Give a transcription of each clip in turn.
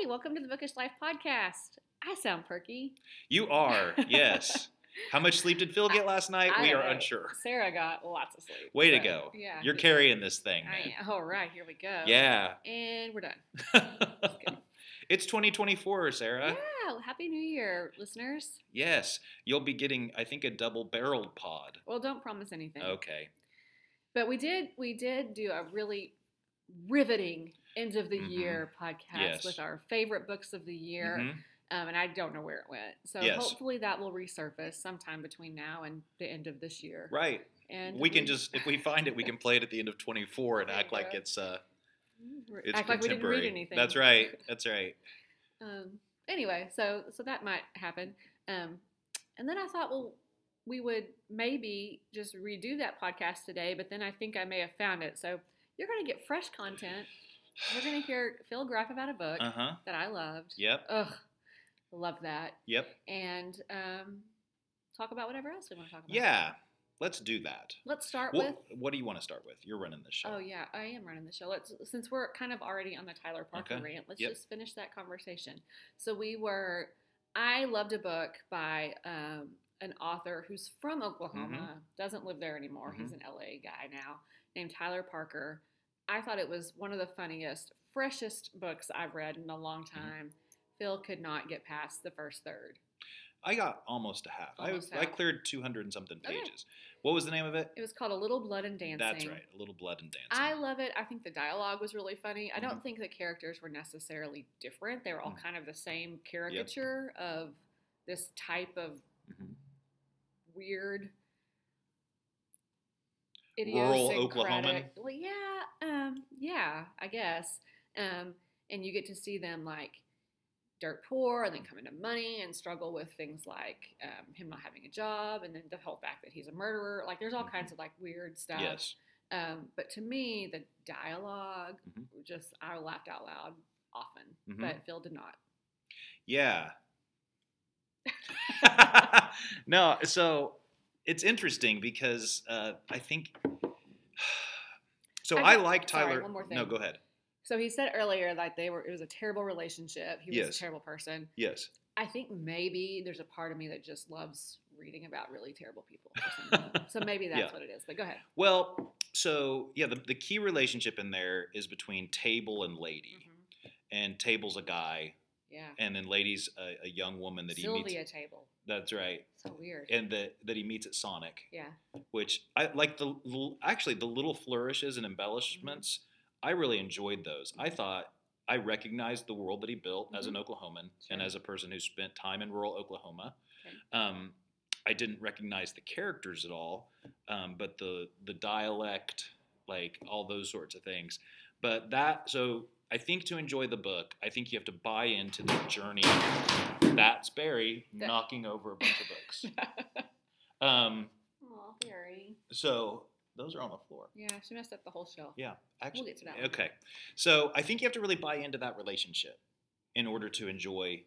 Hey, welcome to the Bookish Life podcast. I sound perky. You are, yes. How much sleep did Phil get last night? I we are unsure. Sarah got lots of sleep. Way to go. Yeah. You're carrying this thing, I am. All right, here we go. Yeah. And we're done. it's 2024, Sarah. Yeah. Happy New Year, listeners. Yes. You'll be getting, I think, a double barreled pod. Well, don't promise anything. Okay. But we did we did do a really riveting end of the Mhm. year podcast Yes. with our favorite books of the year. Mhm. Um, and I don't know where it went. So Yes. hopefully that will resurface sometime between now and the end of this year. Right. And we can just, if we find it, we can play it at the end of 24 and act like it's, uh, it's act like we didn't read anything. That's right. That's right. Um, anyway, so so that might happen. Um, and then I thought, well, we would maybe just redo that podcast today, but then I think I may have found it. So you're going to get fresh content. We're going to hear Phil Graff about a book Uh huh. that I loved. Yep. Ugh, love that. Yep. And um, talk about whatever else we want to talk about. Yeah. Let's do that. Let's start What, with. what do you want to start with? You're running the show. Oh yeah, I am running the show. Let's since we're kind of already on the Tyler Parker Okay. rant, let's Yep. just finish that conversation. So we were I loved a book by um, an author who's from Oklahoma, Mm-hmm. doesn't live there anymore. He's an LA guy now, named Tyler Parker. I thought it was one of the funniest, freshest books I've read in a long Mm-hmm. time. Phil could not get past the first third. I got almost a half. Almost I, I cleared 200 and something Okay. pages. What was the name of it? It was called A Little Blood and Dancing. That's right. A little blood and dancing. I love it. I think the dialogue was really funny. I don't Mhm. think the characters were necessarily different. They were all Mm. kind of the same caricature of this type of Mhm. weird Rural idiosyncratic- Well, yeah, um, yeah, I guess. Um, and you get to see them like dirt poor and then come into money and struggle with things like um, him not having a job and then the whole fact that he's a murderer. Like there's all Mhm. kinds of like weird stuff. Yes. Um, but to me, the dialog Mhm. just I laughed out loud often, Mhm. but Phil did not. Yeah. no, so it's interesting because uh, I think. So I I, like sorry, Tyler. one more thing. No, go ahead. So he said earlier that they were it was a terrible relationship. He was Yes. a terrible person. Yes. I think maybe there's a part of me that just loves reading about really terrible people. or something. so maybe that's Yeah. what it is. But go ahead. Well, so yeah, the, the key relationship in there is between Table and Lady, Mhm. and Table's a guy, Yeah. and then ladies, a, a young woman that he meets. Sylvia table. That's right, So weird. and that that he meets at Sonic. yeah. which I like the actually the little flourishes and embellishments. I really enjoyed those. I thought I recognized the world that he built as an Oklahoman and as a person who spent time in rural Oklahoma. Okay. Um, I didn't recognize the characters at all, um, but the the dialect, like all those sorts of things. But that so I think to enjoy the book, I think you have to buy into the journey. That's Barry That- knocking over a bunch of books. Um, Oh, Barry. so those are on the floor. Yeah, she messed up the whole shelf. Yeah, actually. get to that one. Okay, so I think you have to really buy into that relationship in order to enjoy.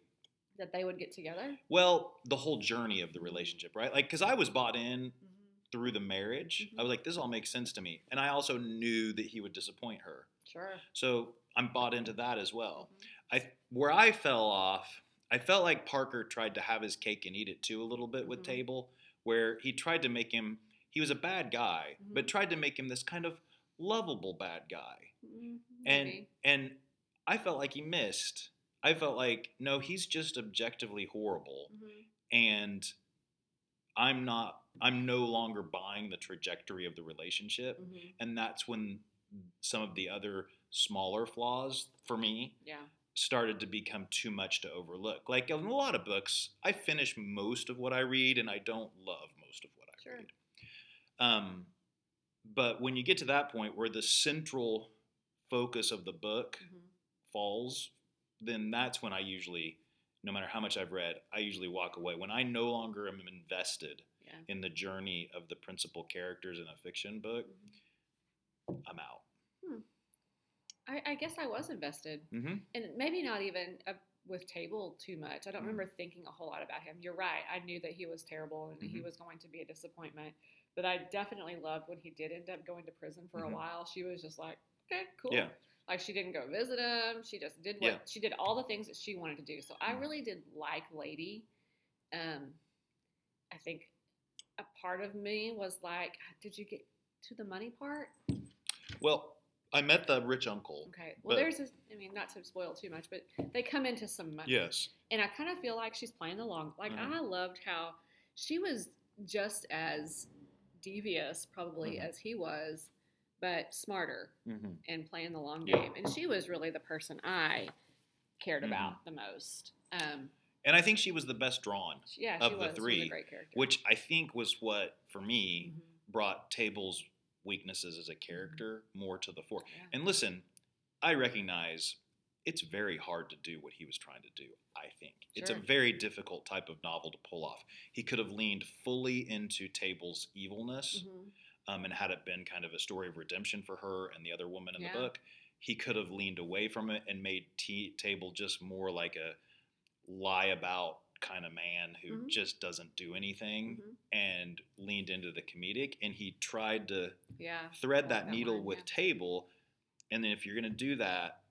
That they would get together. Well, the whole journey of the relationship, right? Like, because I was bought in Mm-hmm. through the marriage. Mhm. I was like, this all makes sense to me, and I also knew that he would disappoint her. Sure. So I'm bought into that as well. I where I fell off, I felt like Parker tried to have his cake and eat it too a little bit with Mhm. Table, where he tried to make him he was a bad guy, but Mhm. tried to make him this kind of lovable bad guy. Mhm, And and I felt like he missed. I felt like no, he's just objectively horrible, Mhm. and I'm not. I'm no longer buying the trajectory of the relationship, Mhm. and that's when some of the other smaller flaws for me Yeah. started to become too much to overlook. Like in a lot of books, I finish most of what I read, and I don't love most of what I Sure. read. Um, but when you get to that point where the central focus of the book Mhm. falls, then that's when I usually, no matter how much I've read, I usually walk away. When I no longer am invested Yeah. in the journey of the principal characters in a fiction book, Mhm. I'm out. I, I guess I was invested, Mm-hmm. and maybe not even uh, with Table too much. I don't Mhm. remember thinking a whole lot about him. You're right. I knew that he was terrible and that he was going to be a disappointment. But I definitely loved when he did end up going to prison for a while. She was just like, okay, cool. Yeah. Like she didn't go visit him. She just did what Yeah. she did all the things that she wanted to do. So I Mhm. really did like Lady. Um, I think a part of me was like, did you get to the money part? Well, I met the rich uncle. Okay. Well, But- there's this. I mean, not to spoil too much, but they come into some money. Yes. And I kind of feel like she's playing the long. Like Mhm. I loved how she was just as devious, probably Mhm. as he was, but smarter Mm-hmm. and playing the long Yeah. game. And she was really the person I cared about the most. Um, And I think she was the best drawn, yeah, Of she the was. She was three, a great character. which I think was what for me Mhm. brought Table's weaknesses as a character more to the fore. Yeah. And listen, I recognize it's very hard to do what he was trying to do, I think. It's a very difficult type of novel to pull off. He could have leaned fully into Table's evilness Mhm. um, and had it been kind of a story of redemption for her and the other woman in Yeah. the book. He could have leaned away from it and made T- Table just more like a lie about kind of man who Mhm. just doesn't do anything Mhm. and leaned into the comedic. And he tried to Yeah. thread that like needle one, with yeah. table and then if you're going to do that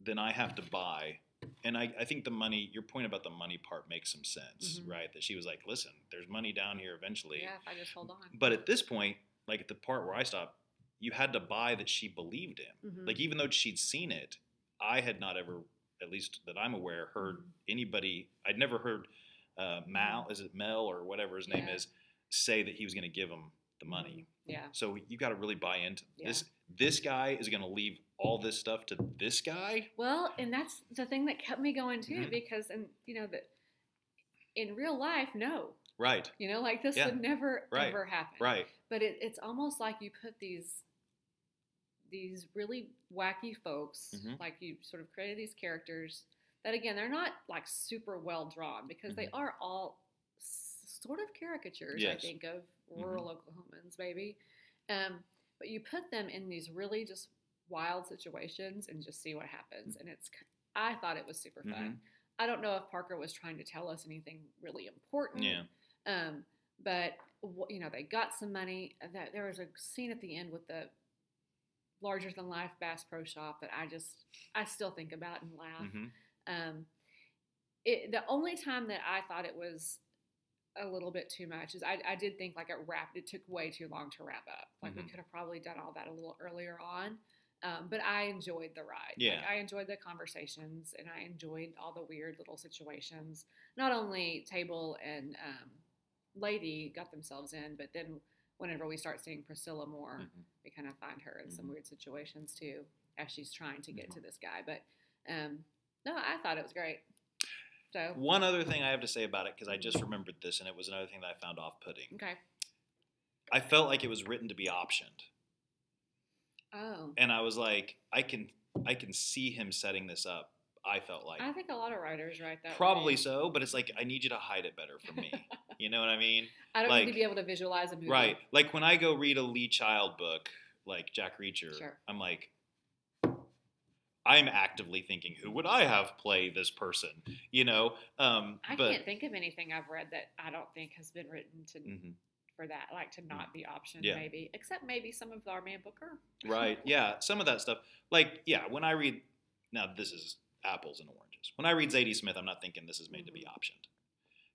then i have to buy and I, I think the money your point about the money part makes some sense Mhm. right that she was like listen there's money down here eventually Yeah, if I just hold on. but at this point like at the part where i stopped you had to buy that she believed him Mhm. like even though she'd seen it i had not ever at least that i'm aware heard anybody i'd never heard uh, mal is it mel or whatever his name Yeah. is say that he was going to give him the money Yeah. so you got to really buy into Yeah. this. This guy is going to leave all this stuff to this guy. Well, and that's the thing that kept me going too, Mhm. because and you know that in real life, no, Right, you know, like this Yeah. would never Right. ever happen. right. But it, it's almost like you put these these really wacky folks, Mhm. like you sort of created these characters that again they're not like super well drawn because they Mhm. are all s- sort of caricatures. I think of rural Oklahomans, maybe. Um, but you put them in these really just wild situations and just see what happens. And it's, I thought it was super fun. Mhm. I don't know if Parker was trying to tell us anything really important. Yeah. Um, but you know, they got some money. That there was a scene at the end with the larger than life Bass Pro Shop that I just, I still think about and laugh. hmm Um, it, the only time that I thought it was a little bit too much is I, I did think like it wrapped. It took way too long to wrap up. Like we Mhm. could have probably done all that a little earlier on. Um, but I enjoyed the ride. Yeah. Like I enjoyed the conversations and I enjoyed all the weird little situations. Not only Table and um, Lady got themselves in, but then whenever we start seeing Priscilla more, Mhm. we kind of find her in some Mhm. weird situations too as she's trying to get Mhm. to this guy. But um, no, I thought it was great. So One other thing I have to say about it, because I just remembered this, and it was another thing that I found off putting. okay. I felt like it was written to be optioned. Oh, And I was like, I can I can see him setting this up. I felt like I think a lot of writers write that. probably way. so, but it's like I need you to hide it better from me. you know what I mean? I don't like- need to be able to visualize a movie. Right. Like when I go read a Lee Child book, like Jack Reacher, Sure. I'm like, I'm actively thinking, who would I have play this person? You know, um, I but can't think of anything I've read that I don't think has been written to Mhm. for that, like to not be optioned, Yeah. maybe, except maybe some of our man Booker. right, yeah, some of that stuff. Like, yeah, when I read, now this is apples and oranges. When I read Zadie Smith, I'm not thinking this is made to be Mhm. optioned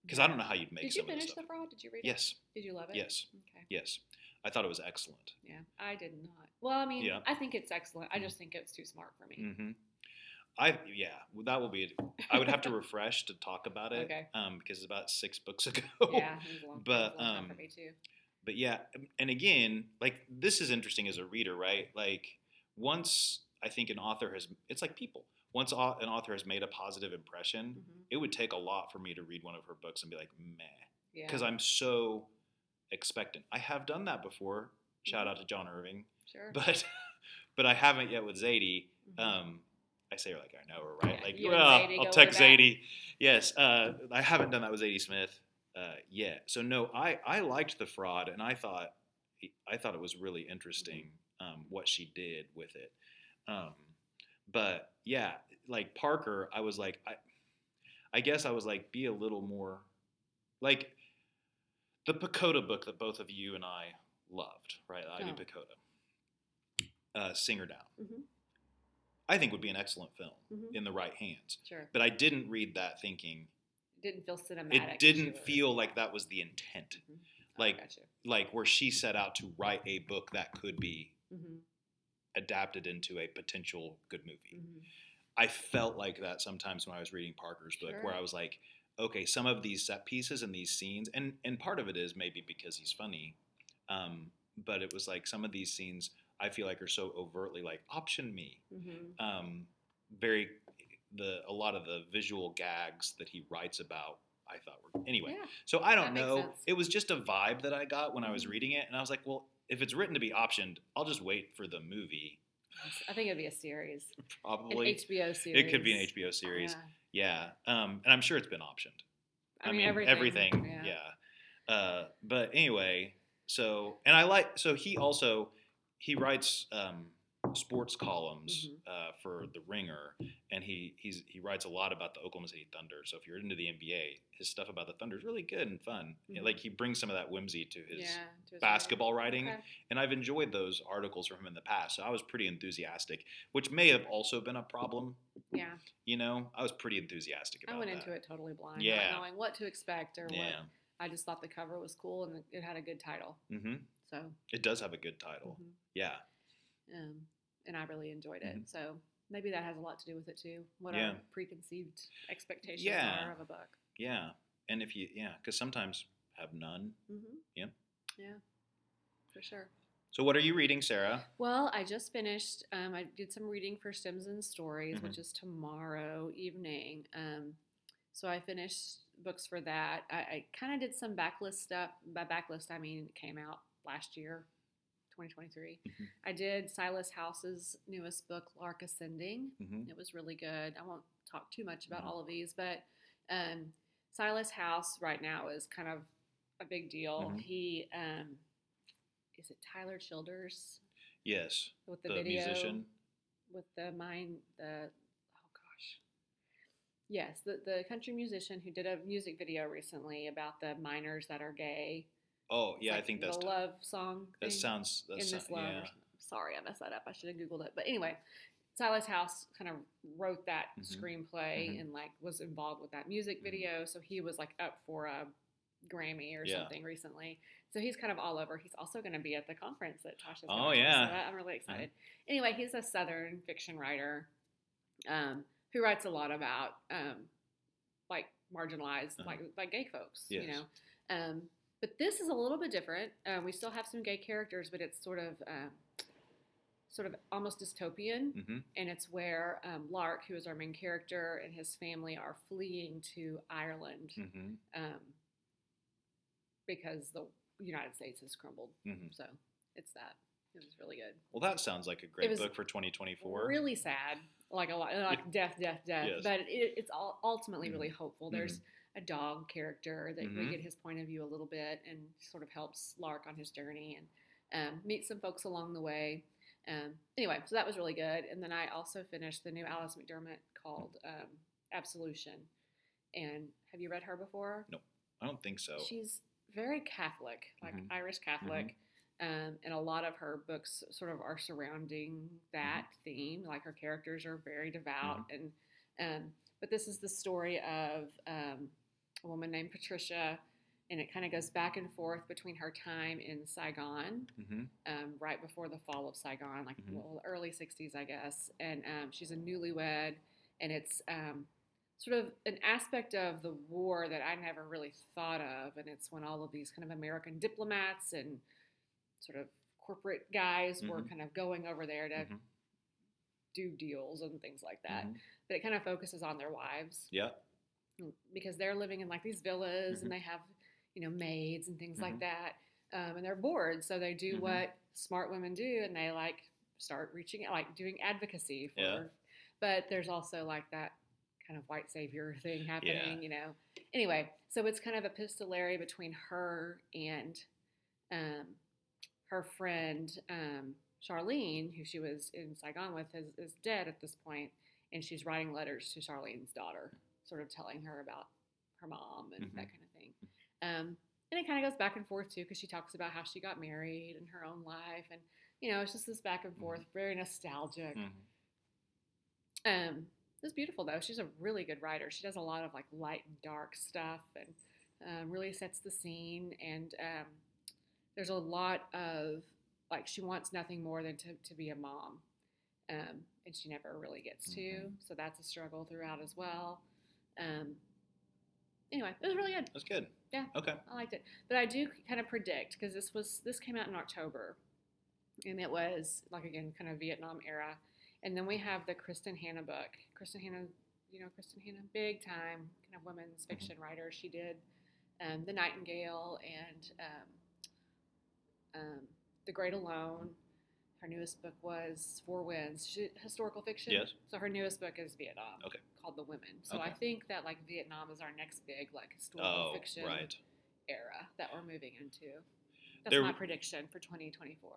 because I don't know how you'd make Did you finish. The Fraud? Did you read it? Yes, Did you love it? yes, Okay. yes. I thought it was excellent. Yeah, I did not. Well, I mean, Yeah. I think it's excellent. I just think it's too smart for me. Mm-hmm. I yeah, that will be. I would have to refresh to talk about it, Okay. um, because it's about six books ago. Yeah, it was a long, But, was a long time for um, me too. but yeah, and again, like this is interesting as a reader, right? Like once I think an author has, it's like people. Once an author has made a positive impression, hmm it would take a lot for me to read one of her books and be like, meh, Yeah, because I'm so expectant. I have done that before. Shout Mhm. out to John Irving, sure. but but I haven't yet with Zadie. Mhm. Um, I say her like I know her, right? Yeah, like, well, I'll text. Zadie. Yes, uh, I haven't done that with Zadie Smith uh, yet. So no, I I liked the fraud, and I thought I thought it was really interesting Mm-hmm. um, what she did with it. Um, but yeah, like Parker, I was like, I, I guess I was like, be a little more like the Pochoda book that both of you and I loved, right? Ivy Oh. Pochoda, uh, Sing Her Down. Mhm. I think would be an excellent film Mhm. in the right hands. Sure. But I didn't read that thinking Didn't feel cinematic. it didn't feel like that was the intent. Mhm. Like like where she set out to write a book that could be hmm adapted into a potential good movie. hmm I felt like that sometimes when I was reading Parker's book, where I was like, okay, some of these set pieces and these scenes, and and part of it is maybe because he's funny, um, but it was like some of these scenes I feel like are so overtly like option me, hmm um, very the a lot of the visual gags that he writes about. I thought were anyway. Yeah. So I don't know. sense. It was just a vibe that I got when I was Mhm. reading it, and I was like, well, if it's written to be optioned, I'll just wait for the movie. I think it'd be a series, an Probably HBO series. it could be an HBO series. Yeah. Yeah, um, and I'm sure it's been optioned. I, mean, everything. everything. Yeah. Uh, but anyway, so and I like so he also he writes um, sports columns Mhm. uh, for the Ringer, and he he's he writes a lot about the Oklahoma City Thunder. So if you're into the NBA, his stuff about the Thunder is really good and fun. Mhm. Like he brings some of that whimsy to his Yeah. to his basketball writing, Okay. and I've enjoyed those articles from him in the past. So I was pretty enthusiastic, which may have also been a problem. Yeah. You know, I was pretty enthusiastic about I went that. into it totally blind, Yeah. not knowing what to expect or Yeah. what. I just thought the cover was cool and it had a good title. hmm So, It does have a good title. mhm. Yeah. um, and I really enjoyed it. Mhm. So maybe that has a lot to do with it too. What Yeah. our preconceived expectations Yeah. are of a book. Yeah. And if you, yeah, because sometimes have none. hmm Yep. Yeah, for sure. So what are you reading, Sarah? Well, I just finished. Um, I did some reading for Sims and Stories, Mm-hmm. which is tomorrow evening. Um, so I finished books for that. I, I kind of did some backlist stuff. By backlist, I mean it came out last year, 2023. Mhm. I did Silas House's newest book, Lark Ascending. Mm-hmm. It was really good. I won't talk too much about Mhm. all of these, but um, Silas House right now is kind of a big deal. Mhm. He um, is it Tyler Childers Yes. with the, The, video musician. with the mind the oh gosh yes the the country musician who did a music video recently about the miners that are gay. Oh, yeah, I think that's the love song. that sounds that in sou- this love. yeah. Sorry, I messed that up. I should have googled it. But anyway, Silas House kind of wrote that Mhm. screenplay Mhm. and like was involved with that music Mhm. video. So he was like up for a Grammy or Yeah. something recently. So he's kind of all over. He's also going to be at the conference that Tasha's. Oh, yeah. so I'm really excited. Anyway, he's a Southern fiction writer um, who writes a lot about um, like marginalized, Uh-huh. like like gay folks. You know. Um, but this is a little bit different. Uh, we still have some gay characters, but it's sort of um, sort of almost dystopian, Mm-hmm. and it's where um, Lark, who is our main character, and his family are fleeing to Ireland Mm-hmm. um, because the United States has crumbled. Mm-hmm. So it's that. It was really good. Well, that sounds like a great book for 2024. Really sad, like a lot, like death, death, death. Yes. But it, it's all ultimately really hopeful. Mhm. There's a dog character that we Mhm. get his point of view a little bit and sort of helps Lark on his journey and um, meet some folks along the way. Um, anyway, so that was really good. And then I also finished the new Alice McDermott called um, Absolution. And have you read her before? No, I don't think so. She's very Catholic, like Mhm. Irish Catholic. Um, and a lot of her books sort of are surrounding that Mm-hmm. theme. Like her characters are very devout, and um, but this is the story of um, a woman named Patricia, and it kind of goes back and forth between her time in Saigon, mm-hmm. um, right before the fall of Saigon, like Mhm. well, early '60s, I guess. And um, she's a newlywed, and it's um, sort of an aspect of the war that I never really thought of. And it's when all of these kind of American diplomats and sort of corporate guys were Mhm. kind of going over there to Mhm. do deals and things like that. Mhm. But it kind of focuses on their wives Yeah. Because they're living in like these villas Mhm. and they have you know maids and things like Mhm. that um, and they're bored so they do Mhm. what smart women do and they like start reaching out like doing advocacy for Yeah. but there's also like that kind of white savior thing happening Yeah. you know anyway so it's kind of epistolary between her and um, her friend um, charlene who she was in saigon with is, is dead at this point and she's writing letters to charlene's daughter sort of telling her about her mom and Mhm. that kind of thing. Um, and it kind of goes back and forth too, because she talks about how she got married and her own life, and you know, it's just this back and forth, very nostalgic. Mhm. Um, it was beautiful though. She's a really good writer. She does a lot of like light and dark stuff, and um, really sets the scene. And um, there's a lot of like she wants nothing more than to, to be a mom, um, and she never really gets to. Mhm. So that's a struggle throughout as well. Um, anyway, it was really good. That's good. Yeah. Okay. I liked it, but I do kind of predict because this was this came out in October, and it was like again kind of Vietnam era, and then we have the Kristin Hannah book. Kristin Hannah, you know Kristin Hannah, big time kind of women's fiction writer. She did um, The Nightingale and um, um, The Great Alone. Her newest book was Four Winds, she, historical fiction. Yes. So her newest book is Vietnam. Okay. Called The Women. So I think that like Vietnam is our next big like historical Oh, fiction right. era that we're moving into. That's There- my prediction for 2024.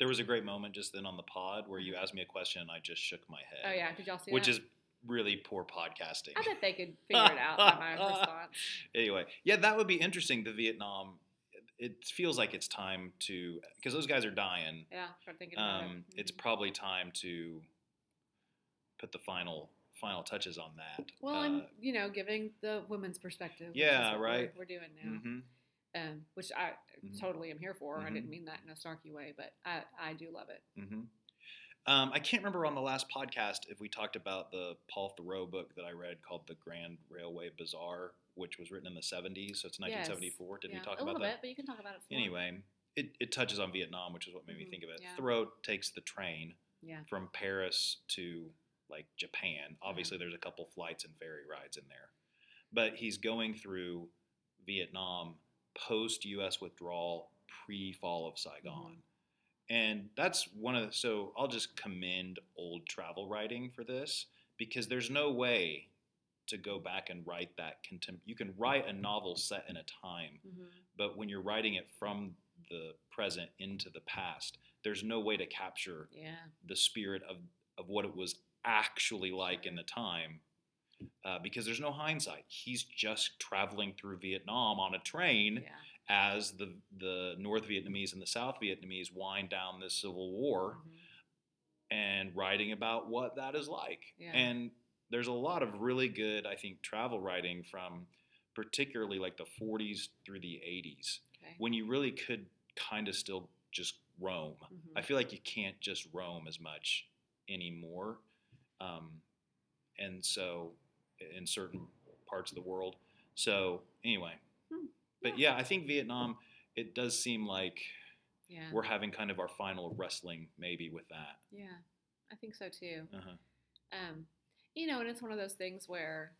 There was a great moment just then on the pod where you mm-hmm. asked me a question and I just shook my head. Oh yeah, did y'all see that? Which is really poor podcasting. I bet they could figure it out by my response. anyway, yeah, that would be interesting. The Vietnam, it feels like it's time to because those guys are dying. Yeah, start thinking about Um, it. it's Mhm. probably time to put the final final touches on that. well, Uh, and you know, giving the women's perspective. Yeah, what we're- right. We're, doing now, mm-hmm. um, which I Mhm. totally am here for. I Mhm. didn't mean that in a snarky way, but I, I do love it. mhm. Um, I can't remember on the last podcast if we talked about the Paul Theroux book that I read called The Grand Railway Bazaar, which was written in the 70s. So it's 1974. Did yeah, we talk a about little that? bit, but you can talk about it. some more. Anyway, it, it touches on Vietnam, which is what made me Mhm, think of it. yeah. Theroux takes the train Yeah. from Paris to like Japan. Obviously, there's a couple flights and ferry rides in there, but he's going through Vietnam post U.S. withdrawal, pre fall of Saigon. And that's one of the, so I'll just commend old travel writing for this because there's no way to go back and write that contempt. You can write a novel set in a time, Mhm. but when you're writing it from the present into the past, there's no way to capture Yeah. the spirit of, of what it was actually like in the time uh, because there's no hindsight. He's just traveling through Vietnam on a train Yeah. as the, the North Vietnamese and the South Vietnamese wind down this civil war Mhm. and writing about what that is like. Yeah. And there's a lot of really good, I think, travel writing from particularly like the 40s through the 80s Okay. when you really could kind of still just roam. Mhm. I feel like you can't just roam as much anymore. Um, and so, in certain parts of the world. So, anyway. Hmm. But yeah, I think Vietnam, it does seem like yeah. we're having kind of our final wrestling maybe with that. Yeah. I think so too. Uh-huh. Um, you know, and it's one of those things where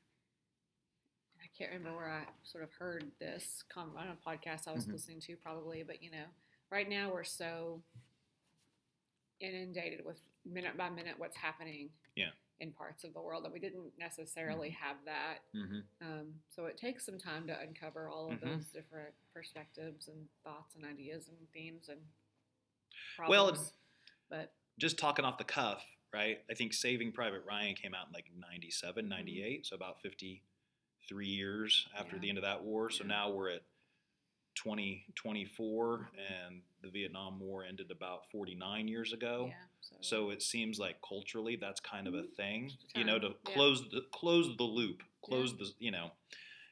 I can't remember where I sort of heard this on a podcast I was Mhm. listening to probably, but you know, right now we're so inundated with minute by minute what's happening Yeah. in parts of the world that we didn't necessarily have that. Mm-hmm. Um, so it takes some time to uncover all of Mhm. those different perspectives and thoughts and ideas and themes and Well, problems. but Just talking off the cuff, right? I think Saving Private Ryan came out in like 97, 98, so about 53 years after Mm-hmm. Yeah. the end of that war. So Yeah. now we're at 2024, Mhm. and the Vietnam War ended about 49 years ago. yeah, so, So it seems like culturally that's kind of a thing, It's you know, to yeah. close the close the loop, close the, you know,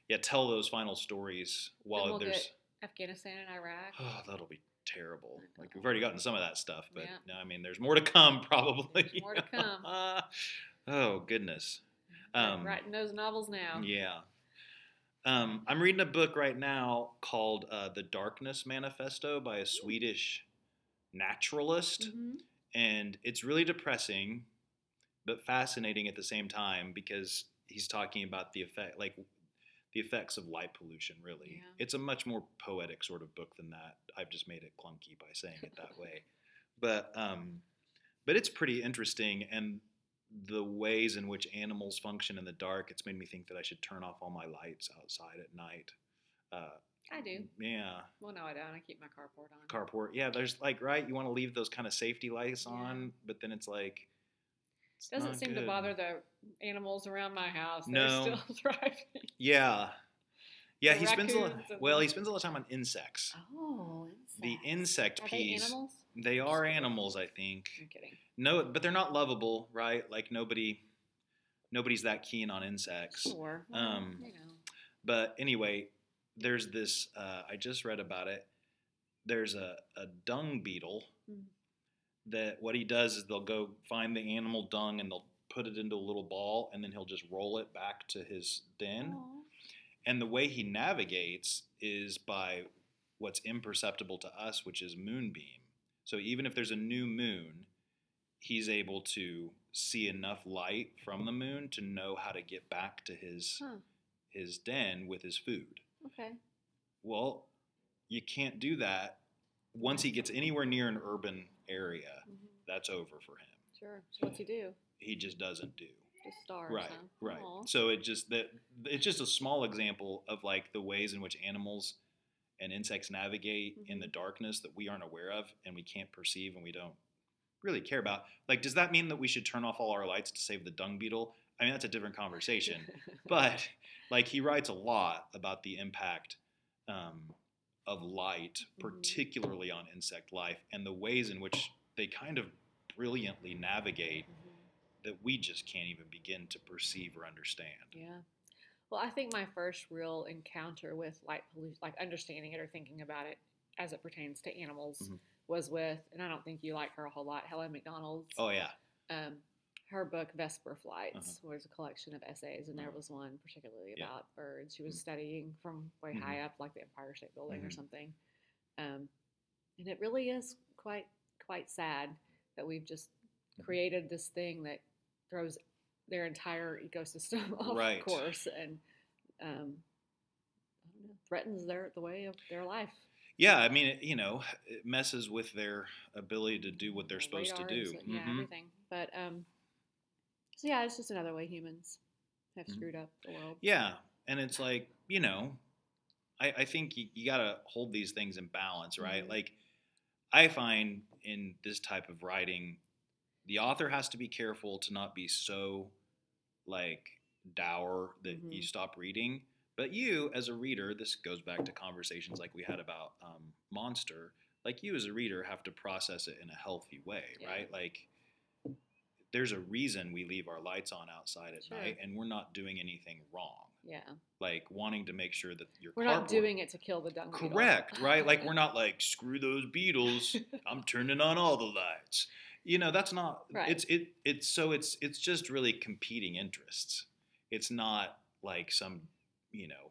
yeah, tell those final stories while we'll there's Afghanistan and Iraq. Oh, that'll be terrible. Like we've already gotten some of that stuff, but Yeah. no, I mean, there's more to come probably. There's more to come. oh goodness. Um, writing those novels now. Yeah. Um, I'm reading a book right now called uh, "The Darkness Manifesto" by a Swedish naturalist, Mhm. and it's really depressing, but fascinating at the same time because he's talking about the effect, like the effects of light pollution. Really, Yeah. it's a much more poetic sort of book than that. I've just made it clunky by saying it that way, but um, but it's pretty interesting and the ways in which animals function in the dark. It's made me think that I should turn off all my lights outside at night. Uh, I do. yeah, Well, no, I don't. I keep my carport on. carport. Yeah, there's like right. You want to leave those kind of safety lights Yeah. on, but then it's like it's Doesn't seem to bother the animals around my house. They're No. still thriving. Yeah, yeah. The he spends a lot. Well, he spends a lot of time on insects. Oh, The insect Are they piece. animals? They are animals, I think. I'm kidding. No, but they're not lovable, right? Like nobody. nobody's that keen on insects. Sure. Well, Um, you know. But anyway, there's this. Uh, I just read about it. There's a, a dung beetle Mm. That what he does is they'll go find the animal dung and they'll put it into a little ball and then he'll just roll it back to his den. Aw. And the way he navigates is by what's imperceptible to us, which is moonbeam. So even if there's a new moon, he's able to see enough light from the moon to know how to get back to his Huh. his den with his food. Okay. Well, you can't do that once he gets anywhere near an urban area. hmm That's over for him. Sure. So what's he do? He just doesn't do. Just stars. Right, huh? right. Aw. So it just that it's just a small example of like the ways in which animals and insects navigate in the Mhm. darkness that we aren't aware of and we can't perceive and we don't really care about. Like, does that mean that we should turn off all our lights to save the dung beetle? I mean, that's a different conversation. but like, he writes a lot about the impact um, of light, Mhm. particularly on insect life, and the ways in which they kind of brilliantly navigate Mhm. that we just can't even begin to perceive or understand. Yeah. Well, I think my first real encounter with light pollution, like understanding it or thinking about it as it pertains to animals, Mhm. was with, and I don't think you like her a whole lot, Helen Macdonald's. Oh yeah, Um, her book Vesper Flights was a collection of essays, and there Uh-huh. was one particularly Yeah. about birds. She was Mhm. studying from way Mhm. high up, like the Empire State Building or Mhm. something. Um, and it really is quite quite sad that we've just Mhm. created this thing that throws their entire ecosystem off Right. course and um, I don't know, threatens their the way of their life. yeah. I mean, it, you know, it messes with their ability to do what they're Their supposed to do. and- Yeah, Mhm. everything. But um, so yeah, it's just another way humans have Mhm. screwed up the world. Yeah, and it's like you know, I, I think you, you got to hold these things in balance, right? Mhm. Like, I find in this type of writing, the author has to be careful to not be so like dour that you Mhm. stop reading. But you, as a reader, this goes back to conversations like we had about um, Monster. Like you, as a reader, have to process it in a healthy way, Yeah. right? Like, there's a reason we leave our lights on outside at Sure. night, and we're not doing anything wrong Yeah, like wanting to make sure that your we're not doing it to kill the dung beetle. correct right like we're not like screw those beetles i'm turning on all the lights you know that's not Right. it's it it's so it's it's just really competing interests it's not like some you know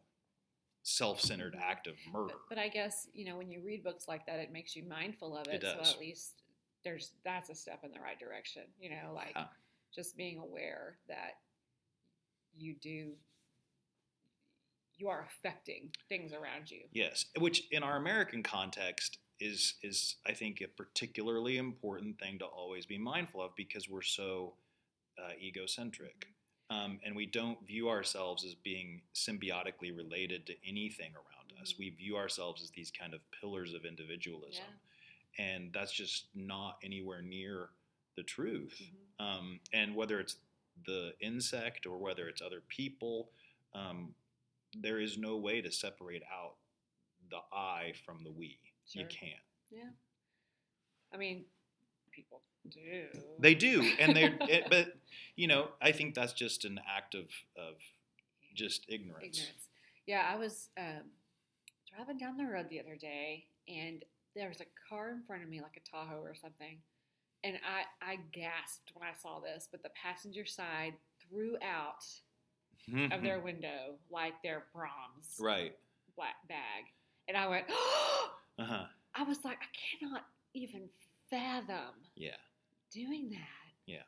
self-centered act of murder But, but I guess you know when you read books like that, it makes you mindful of it. It does. So at least there's that's a step in the right direction. You know, like Yeah. just being aware that you do you are affecting things around you. Yes, which in our American context is is I think a particularly important thing to always be mindful of because we're so uh, egocentric, um, and we don't view ourselves as being symbiotically related to anything around us. Mhm. We view ourselves as these kind of pillars of individualism, and that's just not anywhere near the truth. Mhm. Um, and whether it's the insect or whether it's other people, um, there is no way to separate out the I from the we. You can't. Yeah. I mean, people do. They do, and they. it, but you know, I think that's just an act of of just ignorance. ignorance. Yeah, I was um, driving down the road the other day, and there was a car in front of me, like a Tahoe or something, and I I gasped when I saw this. But the passenger side threw out of their window like their Brahms right. black bag, and I went. Uh huh. I was like, I cannot even fathom Yeah. doing that. Yeah.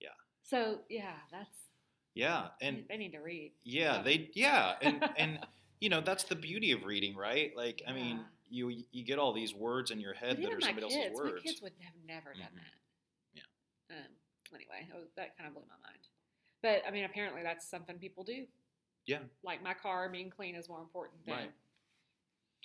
Yeah. So yeah, that's Yeah. And they need to read. Yeah, they yeah, and and you know that's the beauty of reading, right? Like I mean. You you get all these words in your head that are my somebody kids, else's my words. kids would have never done Mhm. that. Um. Anyway, that, kind of blew my mind. But I mean, apparently that's something people do. Yeah. Like my car being clean is more important than Right.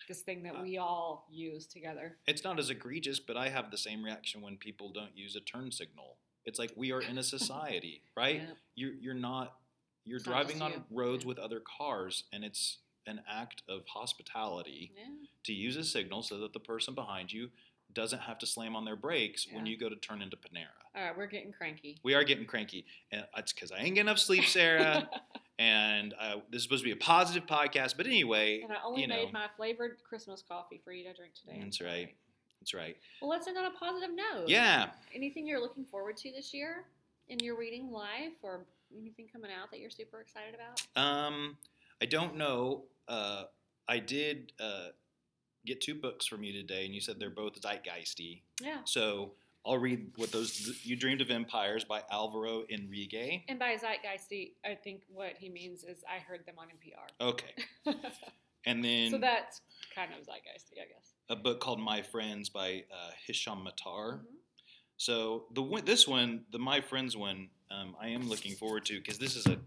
this thing that Uh, we all use together. It's not as egregious, but I have the same reaction when people don't use a turn signal. It's like we are in a society, right? Yeah. You're you're not you're It's driving just on you. roads Yeah. with other cars, and it's an act of hospitality Yeah. to use a signal so that the person behind you doesn't have to slam on their brakes when you go to turn into Panera. All right, we're getting cranky. We are getting cranky, and it's because I ain't getting enough sleep, Sarah. and uh, this is supposed to be a positive podcast, but anyway, and I only you know. made my flavored Christmas coffee for you to drink today. That's right. sorry. that's right. Well, let's end on a positive note. Yeah. Anything you're looking forward to this year in your reading life, or anything coming out that you're super excited about? Um, I don't know. Uh, I did uh, get two books from you today, and you said they're both zeitgeisty. Yeah. So I'll read what those. You Dreamed of Empires by Alvaro Enrigue. And by zeitgeisty, I think what he means is I heard them on NPR. Okay, and then so that's kind of zeitgeisty, I guess. a book called My Friends by uh, Hisham Matar. Mhm. So the this one, the My Friends one, um, I am looking forward to because this is a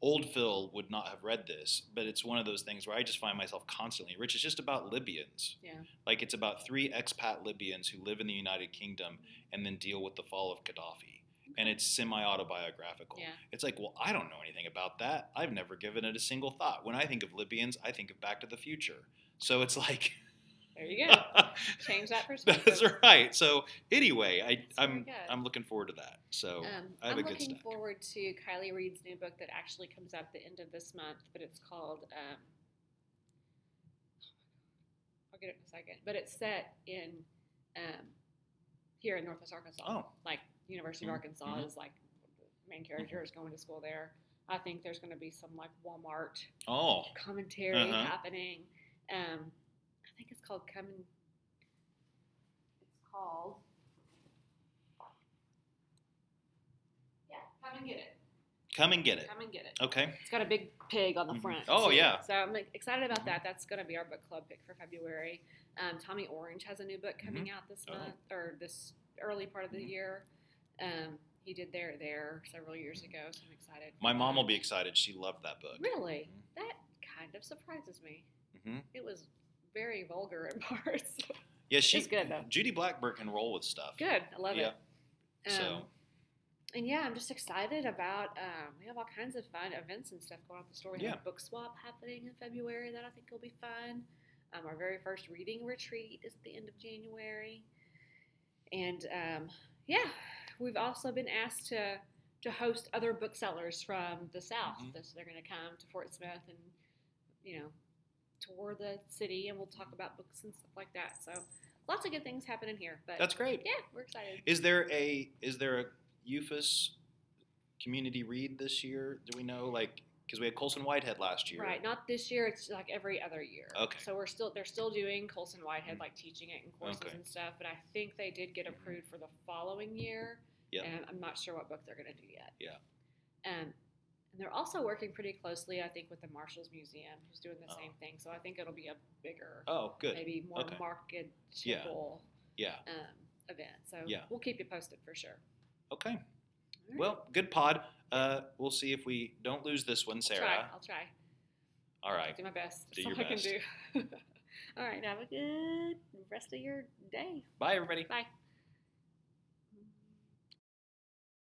old Phil would not have read this, but it's one of those things where I just find myself constantly rich. It's just about Libyans. Yeah. Like it's about three expat Libyans who live in the United Kingdom and then deal with the fall of Gaddafi. And it's semi autobiographical. Yeah. It's like, well, I don't know anything about that. I've never given it a single thought. When I think of Libyans, I think of Back to the Future. So it's like, There you go. Change that perspective. that's right. So anyway, I, very I'm. I'm looking forward to that. So Um, I have I'm a good looking stack. forward to Kiley Reid's new book that actually comes out at the end of this month, but it's called. Um, I'll get it in a second, but it's set in um, here in Northwest Arkansas. Oh. like University Mhm, of Arkansas mhm. is like the main character is going to school there. I think there's going to be some like Walmart Oh, commentary Uh-huh. happening. Um, I think it's called Come and It's called. Yeah, come and get it. come and get it. Come and get it. Okay. It's got a big pig on the Mhm. front. Oh, too. yeah. So I'm like, excited about that. That's going to be our book club pick for February. Um, Tommy Orange has a new book coming out this Oh. month or this early part of the Mhm. year. Um, he did there there several years ago, so I'm excited. My mom will be excited. She loved that book. Really? That kind of surprises me. hmm It was very vulgar in parts. Yeah, she. It's good, though. Judy Blackburn can roll with stuff. Good. I love Yeah. it. So Um, and yeah, I'm just excited about. Um, we have all kinds of fun events and stuff going on at the store. We have Yeah. a book swap happening in February that I think will be fun. Um, our very first reading retreat is at the end of January, and um, yeah, we've also been asked to to host other booksellers from the south. Mhm. So they're going to come to Fort Smith and you know tour the city, and we'll talk about books and stuff like that. So lots of good things happening here. But that's great. yeah, we're excited. Is there a is there a UFUS community read this year? Do we know? Like, because we had Colson Whitehead last year. Right, not this year. It's like every other year. Okay. So we're still they're still doing Colson Whitehead, like teaching it in courses Okay. and stuff. But I think they did get approved for the following year. Yeah. And I'm not sure what book they're going to do yet. Yeah. Um, and they're also working pretty closely, I think, with the Marshals Museum, who's doing the Oh. same thing. So I think it'll be a bigger, Oh, good. maybe more Okay. marketable Yeah. um, event. So Yeah. we'll keep you posted for sure. Okay. Right. Well, good pod. Uh, we'll see if we don't lose this one, I'll Sarah. try. I'll try. All right. Do my best. Do That's your all I best. can do. all right. Have a good rest of your day. Bye, everybody. Bye.